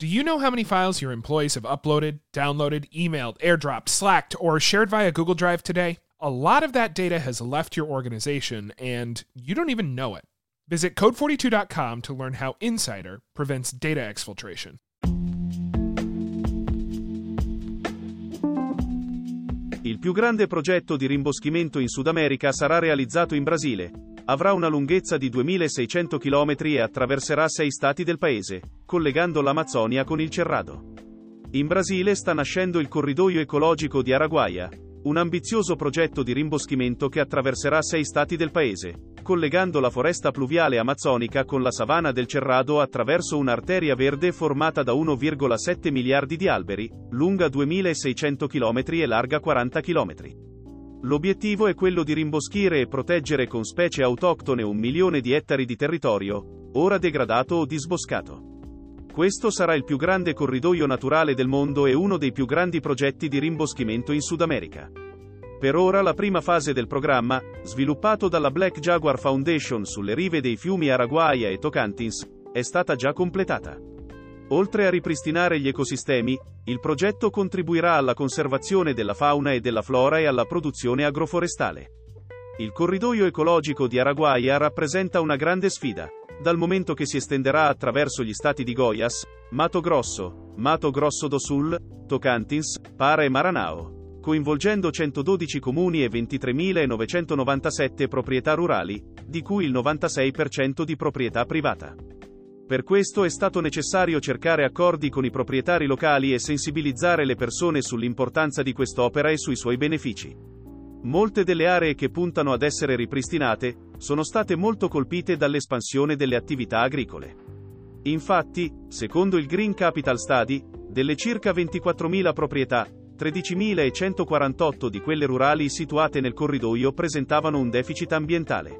Do you know how many files your employees have uploaded, downloaded, emailed, airdropped, slacked, or shared via Google Drive today? A lot of that data has left your organization and you don't even know it. Visit code42.com to learn how Insider prevents data exfiltration. Il più grande progetto di rimboschimento in Sud America sarà realizzato in Brasile. Avrà una lunghezza di 2600 km e attraverserà sei stati del paese, collegando l'Amazzonia con il Cerrado. In Brasile sta nascendo il corridoio ecologico di Araguaia, un ambizioso progetto di rimboschimento che attraverserà sei stati del paese, collegando la foresta pluviale amazzonica con la savana del Cerrado attraverso un'arteria verde formata da 1,7 miliardi di alberi, lunga 2600 km e larga 40 km. L'obiettivo è quello di rimboschire e proteggere con specie autoctone un milione di ettari di territorio, ora degradato o disboscato. Questo sarà il più grande corridoio naturale del mondo e uno dei più grandi progetti di rimboschimento in Sud America. Per ora la prima fase del programma, sviluppato dalla Black Jaguar Foundation sulle rive dei fiumi Araguaia e Tocantins, è stata già completata. Oltre a ripristinare gli ecosistemi, il progetto contribuirà alla conservazione della fauna e della flora e alla produzione agroforestale. Il corridoio ecologico di Araguaia rappresenta una grande sfida, dal momento che si estenderà attraverso gli stati di Goiás, Mato Grosso, Mato Grosso do Sul, Tocantins, Para e Maranao, coinvolgendo 112 comuni e 23.997 proprietà rurali, di cui il 96% di proprietà privata. Per questo è stato necessario cercare accordi con i proprietari locali e sensibilizzare le persone sull'importanza di quest'opera e sui suoi benefici. Molte delle aree che puntano ad essere ripristinate sono state molto colpite dall'espansione delle attività agricole. Infatti, secondo il Green Capital Study, delle circa 24.000 proprietà, 13.148 di quelle rurali situate nel corridoio presentavano un deficit ambientale.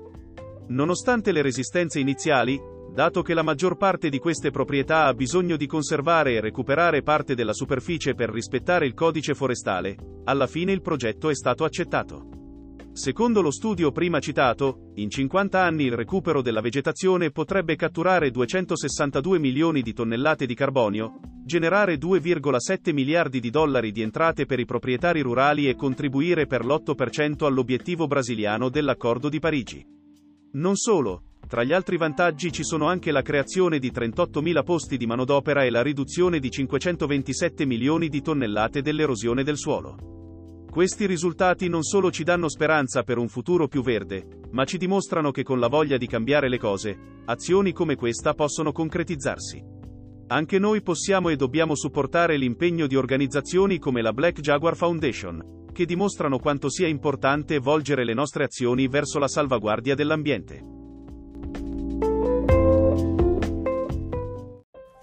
Nonostante le resistenze iniziali, dato che la maggior parte di queste proprietà ha bisogno di conservare e recuperare parte della superficie per rispettare il codice forestale, alla fine il progetto è stato accettato. Secondo lo studio prima citato, in 50 anni il recupero della vegetazione potrebbe catturare 262 milioni di tonnellate di carbonio, generare 2,7 miliardi di dollari di entrate per i proprietari rurali e contribuire per l'8% all'obiettivo brasiliano dell'Accordo di Parigi. Non solo, tra gli altri vantaggi ci sono anche la creazione di 38.000 posti di manodopera e la riduzione di 527 milioni di tonnellate dell'erosione del suolo. Questi risultati non solo ci danno speranza per un futuro più verde, ma ci dimostrano che con la voglia di cambiare le cose, azioni come questa possono concretizzarsi. Anche noi possiamo e dobbiamo supportare l'impegno di organizzazioni come la Black Jaguar Foundation, che dimostrano quanto sia importante volgere le nostre azioni verso la salvaguardia dell'ambiente.